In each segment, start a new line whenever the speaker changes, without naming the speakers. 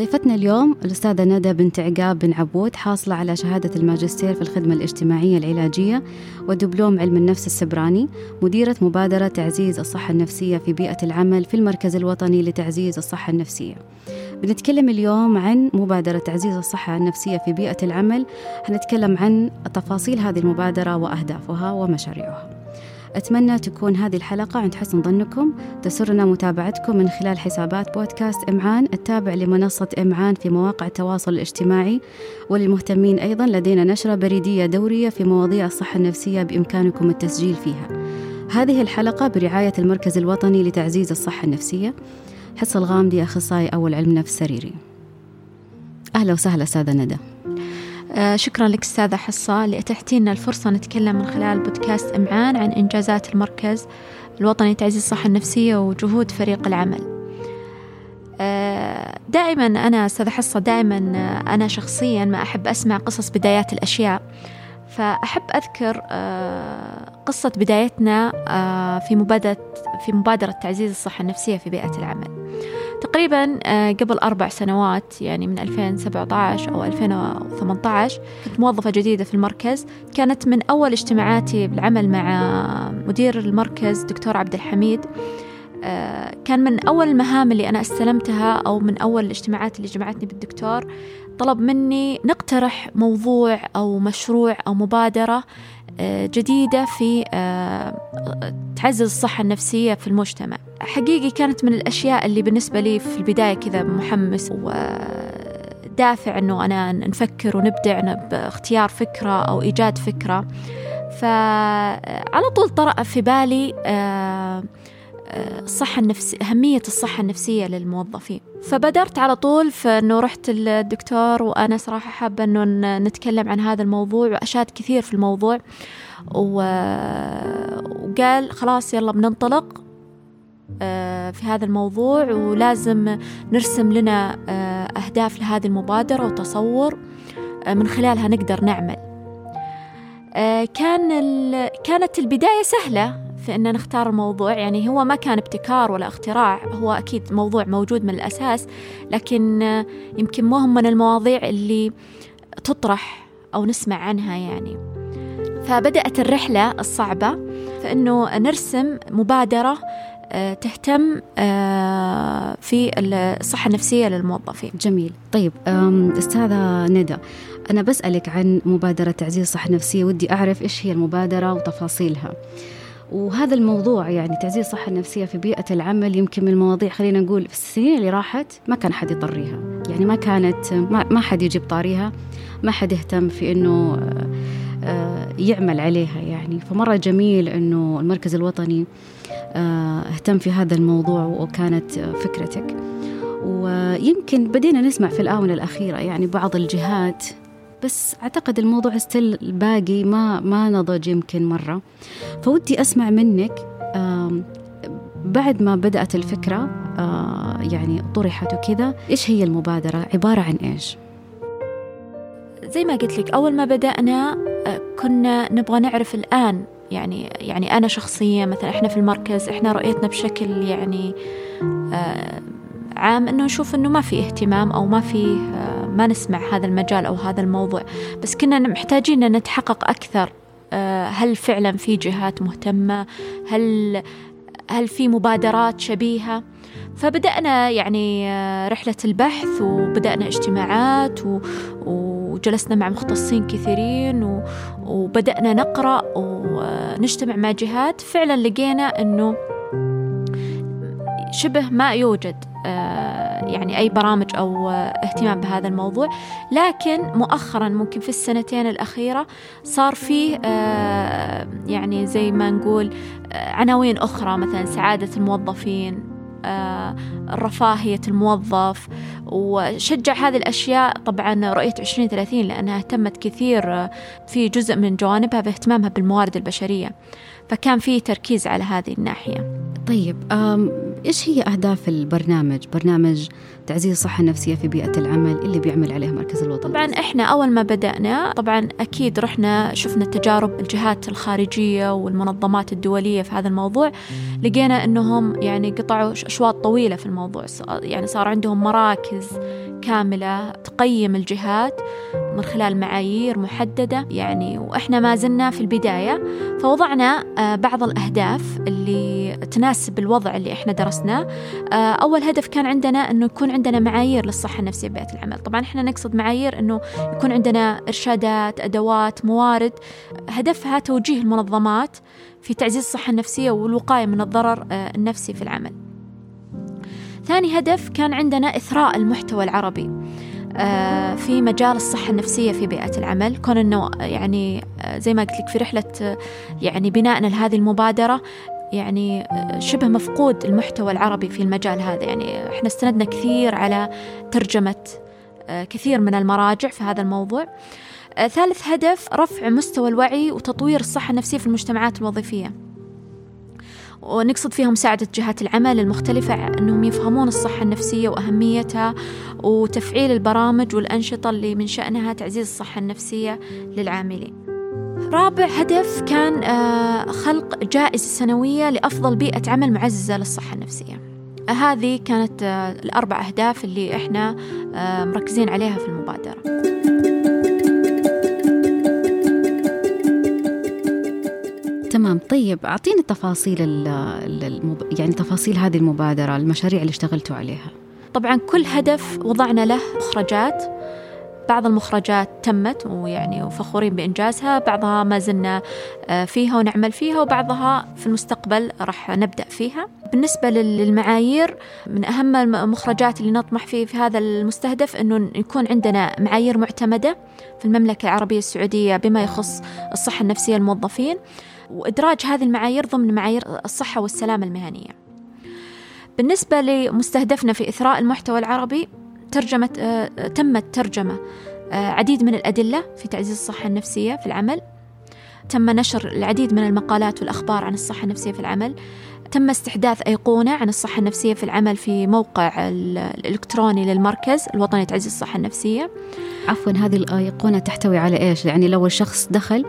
ضيفتنا اليوم الأستاذة ندى بنت عقاب بن عبود حاصلة على شهادة الماجستير في الخدمة الاجتماعية العلاجية ودبلوم علم النفس السبراني مديرة مبادرة تعزيز الصحة النفسية في بيئة العمل في المركز الوطني لتعزيز الصحة النفسية. بنتكلم اليوم عن مبادرة تعزيز الصحة النفسية في بيئة العمل. هنتكلم عن تفاصيل هذه المبادرة وأهدافها ومشاريعها. أتمنى تكون هذه الحلقة عند حسن ظنكم. تسرنا متابعتكم من خلال حسابات بودكاست إمعان التابع لمنصة إمعان في مواقع التواصل الاجتماعي. وللمهتمين أيضا لدينا نشرة بريدية دورية في مواضيع الصحة النفسية بإمكانكم التسجيل فيها. هذه الحلقة برعاية المركز الوطني لتعزيز الصحة النفسية. حصة الغامدي أخصائي أول علم نفس سريري. أهلا وسهلا أستاذة ندى.
شكرا لك أستاذة حصة لأتحتي لنا الفرصة نتكلم من خلال بودكاست إمعان عن إنجازات المركز الوطني لتعزيز الصحة النفسية وجهود فريق العمل. آه، دائما أنا أستاذة حصة دائما آه، أنا شخصيا ما أحب أسمع قصص بدايات الأشياء. فأحب أذكر قصة بدايتنا في مبادرة في مبادرة تعزيز الصحة النفسية في بيئة العمل. تقريبا آه، قبل أربع سنوات يعني من 2017 أو 2018 كنت موظفة جديدة في المركز. كانت من أول اجتماعاتي بالعمل مع مدير المركز دكتور عبد الحميد. آه، كان من أول المهام اللي أنا استلمتها أو من أول الاجتماعات اللي جمعتني بالدكتور طلب مني نقترح موضوع أو مشروع أو مبادرة آه، جديدة في تعزز الصحة النفسية في المجتمع. حقيقي كانت من الأشياء اللي بالنسبة لي في البداية كذا محمس ودافع أنه أنا نفكر ونبدع باختيار فكرة أو إيجاد فكرة. فعلى طول طرأ في بالي آه، آه، الصحة النفسية أهمية الصحة النفسية للموظفين. فبدرت على طول فإنه رحت للدكتور وأنا صراحة حابة إنه نتكلم عن هذا الموضوع وأشاد كثير في الموضوع. وقال خلاص يلا بننطلق. في هذا الموضوع ولازم نرسم لنا آه، أهداف لهذه المبادرة وتصور آه، من خلالها نقدر نعمل. كان كانت البداية سهلة في أن نختار الموضوع يعني هو ما كان ابتكار ولا اختراع هو أكيد موضوع موجود من الأساس لكن يمكن ما هم من المواضيع اللي تطرح أو نسمع عنها يعني. فبدأت الرحلة الصعبة فإنه نرسم مبادرة آه، تهتم آه، في الصحة النفسية للموظفين.
جميل. طيب أستاذة ندى أنا بسألك عن مبادرة تعزيز الصحة النفسية ودي أعرف إيش هي المبادرة وتفاصيلها. وهذا الموضوع يعني تعزيز الصحة النفسية في بيئة العمل يمكن من المواضيع خلينا نقول في السنين اللي راحت ما كان حد يطريها يعني ما كانت ما, حد يجيب طاريها ما حد يهتم في إنه آه، يعمل عليها يعني. فمرة جميل إنه المركز الوطني آه، اهتم في هذا الموضوع وكانت فكرتك. ويمكن بدينا نسمع في الآونة الأخيرة يعني بعض الجهات بس أعتقد الموضوع ستيل باقي ما ما نضج يمكن مرة. فودي أسمع منك بعد ما بدأت الفكرة آه، يعني طرحت وكذا إيش هي المبادرة؟ عبارة عن إيش؟
زي ما قلت لك أول ما بدأنا آه، كنا نبغى نعرف الآن يعني يعني أنا شخصيا مثلا إحنا في المركز إحنا رؤيتنا بشكل يعني آه، عام إنه نشوف إنه ما في اهتمام أو ما في آه، ما نسمع هذا المجال أو هذا الموضوع. بس كنا محتاجين أن نتحقق أكثر هل فعلا في جهات مهتمة؟ هل هل في مبادرات شبيهة؟ فبدأنا يعني رحلة البحث وبدأنا اجتماعات و... وجلسنا مع مختصين كثيرين. وبدأنا نقرأ ونجتمع مع جهات فعلا لقينا أنه شبه ما يوجد آه، يعني أي برامج أو اهتمام بهذا الموضوع لكن مؤخرا ممكن في السنتين الأخيرة صار فيه آه، يعني زي ما نقول آه، عناوين أخرى مثلا سعادة الموظفين رفاهية الموظف. وشجع هذه الأشياء طبعا رؤية 2030 لأنها اهتمت كثير آه، في جزء من جوانبها باهتمامها بالموارد البشرية. فكان في تركيز على هذه الناحية.
طيب إيش هي أهداف البرنامج؟ برنامج تعزيز الصحة النفسية في بيئة العمل اللي بيعمل عليها مركز الوطن.
طبعا إحنا أول ما بدأنا طبعا أكيد رحنا شفنا التجارب الجهات الخارجية والمنظمات الدولية في هذا الموضوع. لقينا أنهم يعني قطعوا أشواط طويلة في الموضوع. يعني صار عندهم مراكز كاملة تقيم الجهات. من خلال معايير محددة يعني وإحنا ما زلنا في البداية. فوضعنا آه، بعض الأهداف اللي تناسب الوضع اللي إحنا درسناه. آه، أول هدف كان عندنا أنه يكون عندنا معايير للصحة النفسية ببيئة العمل. طبعا إحنا نقصد معايير أنه يكون عندنا إرشادات أدوات موارد. هدفها توجيه المنظمات في تعزيز الصحة النفسية والوقاية من الضرر آه، النفسي في العمل. ثاني هدف كان عندنا إثراء المحتوى العربي. في مجال الصحة النفسية في بيئة العمل. كون أنه يعني آه، زي ما قلت لك في رحلة يعني بنائنا لهذه المبادرة يعني شبه مفقود المحتوى العربي في المجال هذا. يعني إحنا استندنا كثير على ترجمة كثير من المراجع في هذا الموضوع. ثالث هدف رفع مستوى الوعي وتطوير الصحة النفسية في المجتمعات الوظيفية. ونقصد فيها مساعدة جهات العمل المختلفة أنهم يفهمون الصحة النفسية وأهميتها وتفعيل البرامج والأنشطة اللي من شأنها تعزيز الصحة النفسية للعاملين. رابع هدف كان آه، خلق جائزة سنوية لأفضل بيئة عمل معززة للصحة النفسية. هذه كانت آه، الأربع أهداف اللي إحنا آه، مركزين عليها في المبادرة.
تمام. طيب أعطينا تفاصيل المب... يعني تفاصيل هذه المبادرة المشاريع اللي اشتغلتوا عليها.
طبعا كل هدف وضعنا له مخرجات. بعض المخرجات تمت ويعني وفخورين بإنجازها بعضها ما زلنا آه، فيها ونعمل فيها وبعضها في المستقبل راح نبدأ فيها. بالنسبة للمعايير من أهم المخرجات اللي نطمح فيه في هذا المستهدف أنه يكون عندنا معايير معتمدة في المملكة العربية السعودية بما يخص الصحة النفسية للموظفين وإدراج هذه المعايير ضمن معايير الصحة والسلامة المهنية. بالنسبة لمستهدفنا في إثراء المحتوى العربي ترجمة آه، تمت ترجمة آه، عديد من الأدلة في تعزيز الصحة النفسية في العمل تم نشر العديد من المقالات والأخبار عن الصحة النفسية في العمل تم استحداث أيقونة عن الصحة النفسية في العمل في موقع الإلكتروني للمركز الوطني لتعزيز الصحة النفسية
عفوا هذه الأيقونة تحتوي على إيش؟ يعني لو الشخص دخل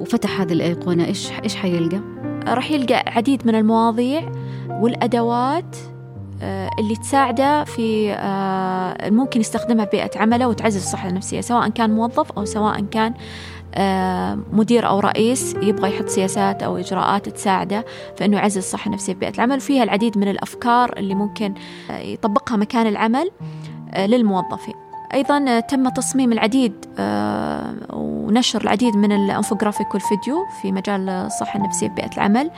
وفتح هذه الأيقونة إيش إيش حيلقى؟
راح يلقى عديد من المواضيع والأدوات آه، اللي تساعده في آه، ممكن يستخدمها في بيئة عمله وتعزز الصحة النفسية سواء كان موظف أو سواء كان آه، مدير أو رئيس يبغى يحط سياسات أو إجراءات تساعده في أنه يعزز الصحة النفسية في بيئة العمل. فيها العديد من الأفكار اللي ممكن يطبقها مكان العمل للموظفين. أيضا تم تصميم العديد ونشر العديد من الإنفوجرافيك والفيديو في مجال الصحة النفسية في بيئة العمل.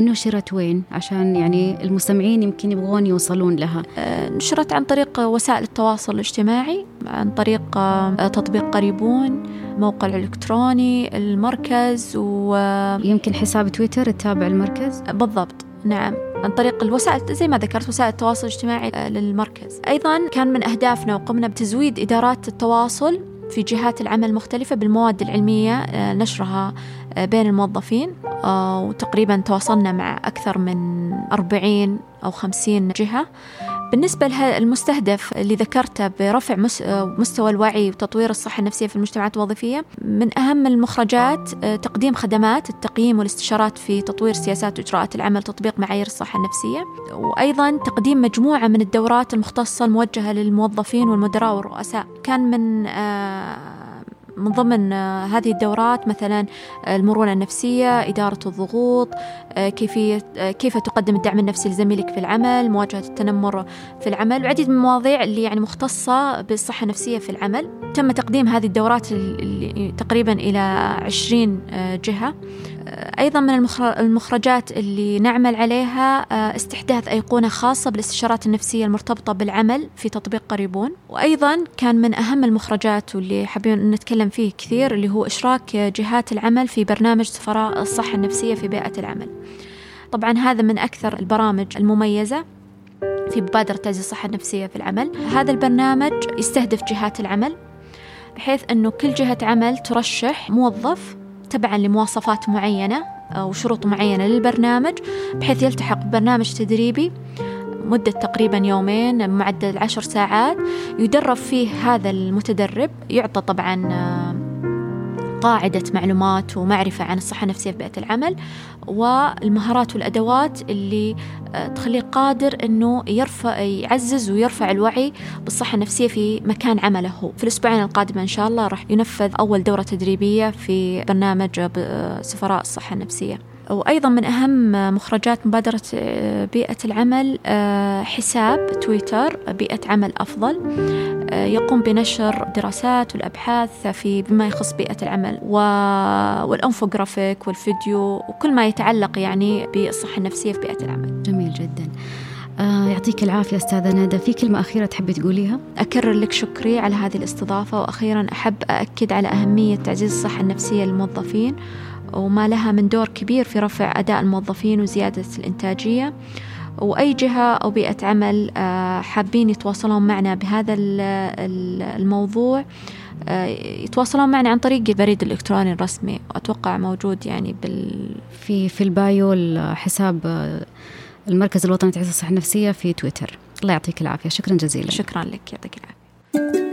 نشرت وين؟ عشان يعني المستمعين يمكن يبغون يوصلون لها.
آه، نشرت عن طريق وسائل التواصل الاجتماعي عن طريق آه، تطبيق قريبون موقع الإلكتروني المركز
ويمكن حساب تويتر تتابع المركز؟
بالضبط نعم. عن طريق الوسائل زي ما ذكرت وسائل التواصل الاجتماعي آه، للمركز. أيضا كان من أهدافنا وقمنا بتزويد إدارات التواصل في جهات العمل المختلفة بالمواد العلمية نشرها بين الموظفين آه، وتقريبا تواصلنا مع أكثر من 40 أو 50 جهة. بالنسبة للمستهدف اللي ذكرته برفع مستوى الوعي وتطوير الصحة النفسية في المجتمعات الوظيفية من أهم المخرجات آه، تقديم خدمات التقييم والاستشارات في تطوير سياسات وإجراءات العمل تطبيق معايير الصحة النفسية وأيضا تقديم مجموعة من الدورات المختصة الموجهة للموظفين والمدراء والرؤساء. كان من آه من ضمن آه، هذه الدورات مثلا آه، المرونة النفسية إدارة الضغوط آه، كيفية كيف تقدم الدعم النفسي لزميلك في العمل مواجهة التنمر في العمل وعديد من المواضيع اللي يعني مختصة بالصحة النفسية في العمل. تم تقديم هذه الدورات تقريبا إلى عشرين جهة. أيضا من المخرجات اللي نعمل عليها آه، استحداث أيقونة خاصة بالاستشارات النفسية المرتبطة بالعمل في تطبيق قريبون. وأيضا كان من أهم المخرجات واللي حابين نتكلم فيه كثير اللي هو إشراك جهات العمل في برنامج سفراء الصحة النفسية في بيئة العمل. طبعا هذا من أكثر البرامج المميزة في مبادرة تعزيز الصحة النفسية في العمل. هذا البرنامج يستهدف جهات العمل بحيث أنه كل جهة عمل ترشح موظف تبعا لمواصفات معينة أو شروط معينة للبرنامج بحيث يلتحق ببرنامج تدريبي مدة تقريبا يومين معدل عشر ساعات يدرب فيه هذا المتدرب يعطى طبعا قاعدة معلومات ومعرفة عن الصحة النفسية في بيئة العمل والمهارات والأدوات اللي آه، تخليه قادر أنه يرفع يعزز ويرفع الوعي بالصحة النفسية في مكان عمله. هو في الأسبوعين القادمة إن شاء الله راح ينفذ أول دورة تدريبية في برنامج آه، سفراء الصحة النفسية. وأيضا من أهم مخرجات مبادرة آه، بيئة العمل آه، حساب تويتر بيئة عمل أفضل. آه، يقوم بنشر دراسات والأبحاث في بما يخص بيئة العمل والأنفوغرافيك والفيديو وكل ما يتعلق يعني بالصحة النفسية في بيئة العمل.
جميل جدا. آه يعطيك العافية أستاذة ندى في كلمة أخيرة تحبي تقوليها؟
أكرر لك شكري على هذه الاستضافة وأخيرا أحب أأكد على أهمية تعزيز الصحة النفسية للموظفين وما لها من دور كبير في رفع أداء الموظفين وزيادة الإنتاجية. وأي جهة أو بيئة عمل آه، حابين يتواصلون معنا بهذا الموضوع. آه، يتواصلون معنا عن طريق البريد الإلكتروني الرسمي. وأتوقع موجود يعني بال
في في البايو الحساب آه، المركز الوطني لتعزيز الصحة النفسية في تويتر. الله يعطيك العافية. شكرا جزيلا.
شكرا لك. يعطيك العافية.